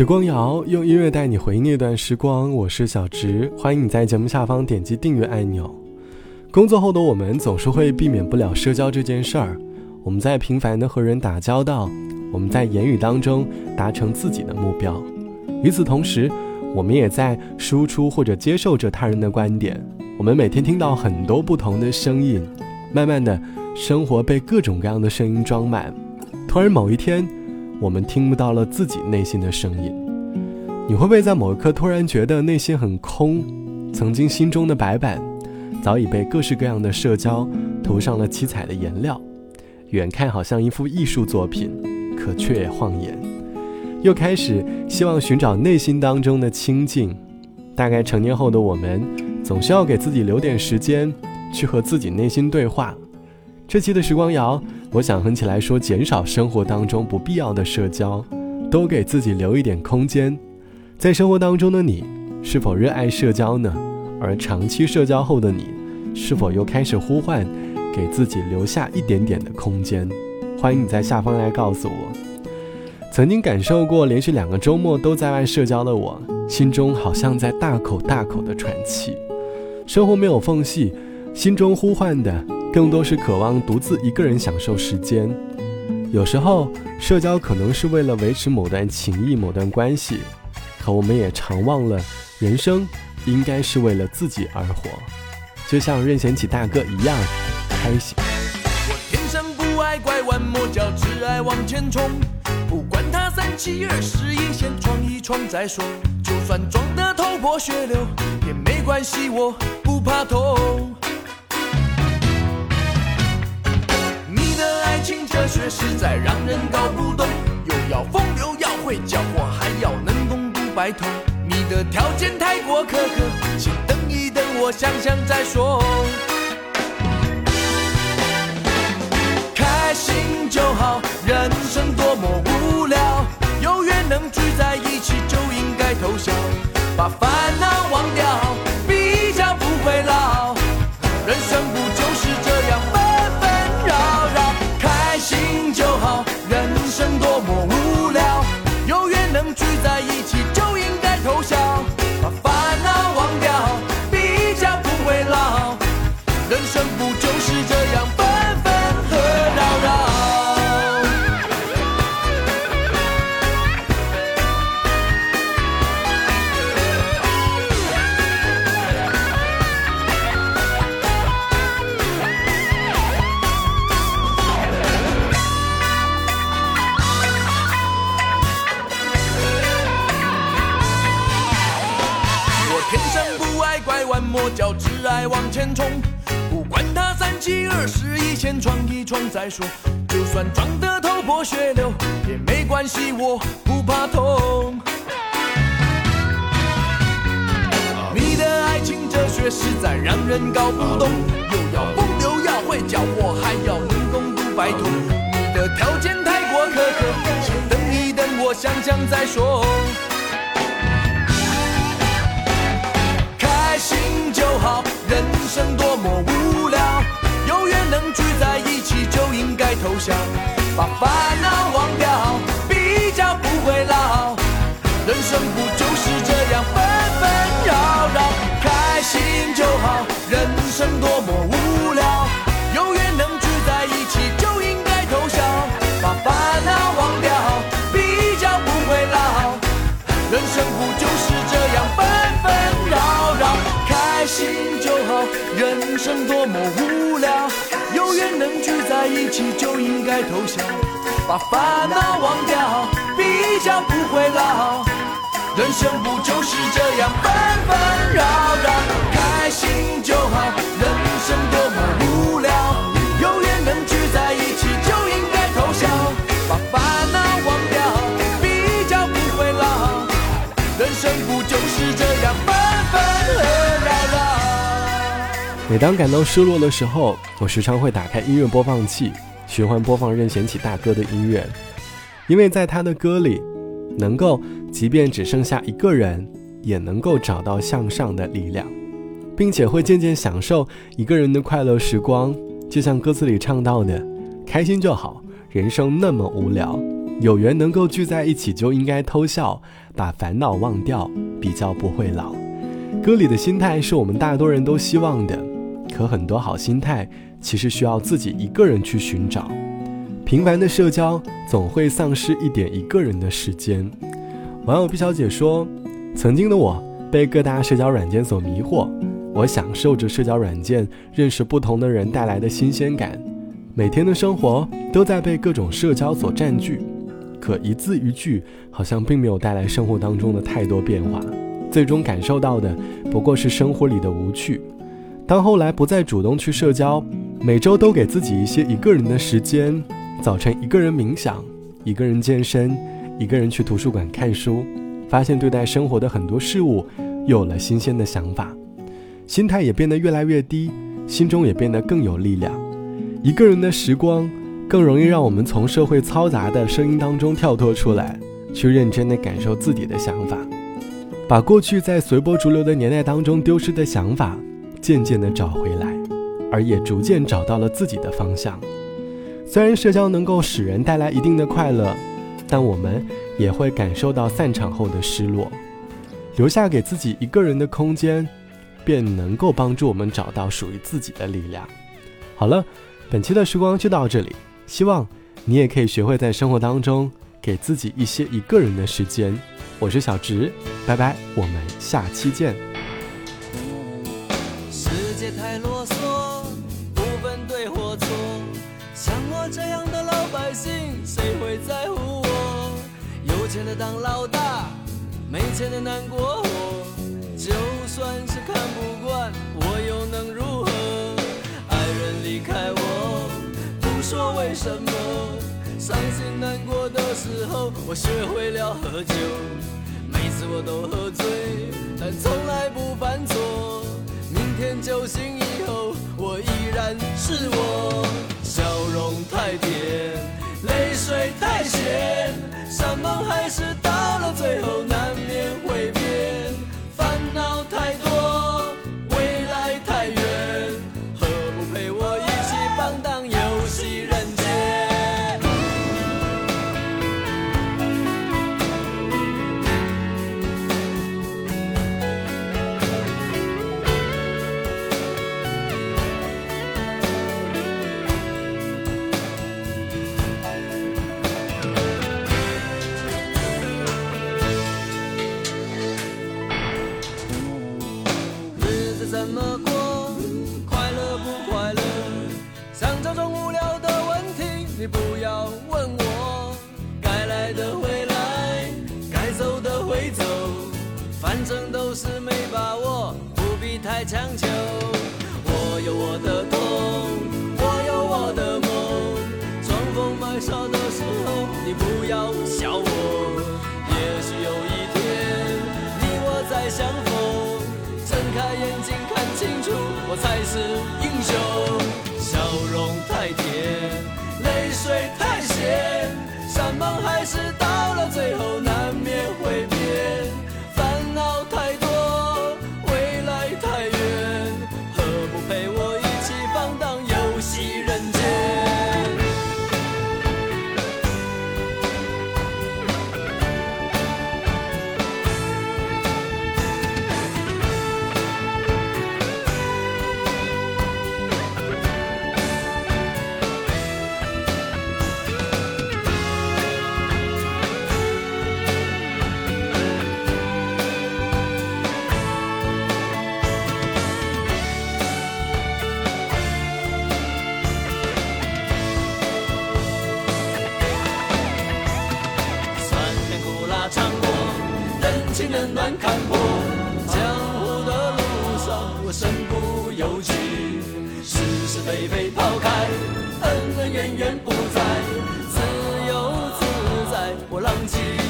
时光谣用音乐带你回忆那段时光，我是小植，欢迎你在节目下方点击订阅按钮。工作后的我们总是会避免不了社交这件事儿，我们在频繁的和人打交道，我们在言语当中达成自己的目标，与此同时，我们也在输出或者接受着他人的观点。我们每天听到很多不同的声音，慢慢的，生活被各种各样的声音装满，突然某一天。我们听不到了自己内心的声音，你会不会在某一刻突然觉得内心很空？曾经心中的白板，早已被各式各样的社交涂上了七彩的颜料，远看好像一幅艺术作品，可却也晃眼。又开始希望寻找内心当中的清静。大概成年后的我们，总需要给自己留点时间，去和自己内心对话。这期的时光谣。我想哼起来说，减少生活当中不必要的社交，多给自己留一点空间。在生活当中的你，是否热爱社交呢？而长期社交后的你，是否又开始呼唤，给自己留下一点点的空间？欢迎你在下方来告诉我。曾经感受过连续两个周末都在外社交的我，心中好像在大口大口的喘气。生活没有缝隙，心中呼唤的。更多是渴望独自一个人享受时间。有时候，社交可能是为了维持某段情谊、某段关系，可我们也常忘了，人生应该是为了自己而活。就像任贤齐大哥一样，开心。我天生不爱拐弯抹角，只爱往前冲。不管他三七二十一，先闯一闯再说。就算撞得头破血流也没关系，我不怕痛。你的爱情哲学实在让人搞不你的条件太过苛刻，请等一等，我想想再说。开心就好，人生多么无聊，有缘能聚在一起就应该偷笑，把烦恼忘掉，我叫只爱往前冲，不管他三七二十一，先闯一闯再说。就算撞得头破血流也没关系，我不怕痛。你的爱情哲学实在让人搞不懂，又要风流要会教我，还要能攻读白头。你的条件太过苛刻，先等一等，我想想再说。生多么无聊，有缘能聚在一起就应该偷笑，把烦恼忘掉，比较不会老。人生不就是这样纷纷扰扰，开心就好。人生多么无聊，有缘能聚在一起就应该偷笑，把烦恼忘掉，比较不会老。人生不就是无聊，有缘能聚在一起就应该偷笑，把烦恼忘掉，比较不会老。人生不就是这样纷纷扰扰，每当感到失落的时候，我时常会打开音乐播放器，循环播放任贤齐大哥的音乐，因为在他的歌里，能够即便只剩下一个人，也能够找到向上的力量，并且会渐渐享受一个人的快乐时光。就像歌词里唱到的：“开心就好，人生那么无聊。”有缘能够聚在一起就应该偷笑，把烦恼忘掉，比较不会老。歌里的心态是我们大多人都希望的，可很多好心态其实需要自己一个人去寻找。频繁的社交总会丧失一点一个人的时间。网友毕小姐说：“曾经的我被各大社交软件所迷惑，我享受着社交软件认识不同的人带来的新鲜感，每天的生活都在被各种社交所占据。可一字一句好像并没有带来生活当中的太多变化，最终感受到的不过是生活里的无趣。当后来不再主动去社交，每周都给自己一些一个人的时间。”早晨一个人冥想，一个人健身，一个人去图书馆看书，发现对待生活的很多事物有了新鲜的想法，心态也变得越来越低，心中也变得更有力量。一个人的时光更容易让我们从社会嘈杂的声音当中跳脱出来，去认真的感受自己的想法，把过去在随波逐流的年代当中丢失的想法渐渐的找回来，而也逐渐找到了自己的方向。虽然社交能够使人带来一定的快乐，但我们也会感受到散场后的失落。留下给自己一个人的空间，便能够帮助我们找到属于自己的力量。好了，本期的时光就到这里，希望你也可以学会在生活当中给自己一些一个人的时间。我是小直，拜拜，我们下期见。在乎我？有钱的当老大，没钱的难过活。就算是看不惯，我又能如何？爱人离开我，不说为什么。伤心难过的时候，我学会了喝酒。每次我都喝醉，但从来不犯错。明天酒醒以后，我依然是我。是。把握，不必太强求。我有我的痛，我有我的梦。装疯卖傻的时候，你不要笑我。也许有一天，你我再相逢。睁开眼睛看清楚，我才是英雄。笑容太甜，泪水太咸，山盟海誓看破，江湖的路上我身不由己，是是非非抛开，恩恩怨怨不再，自由自在我浪迹。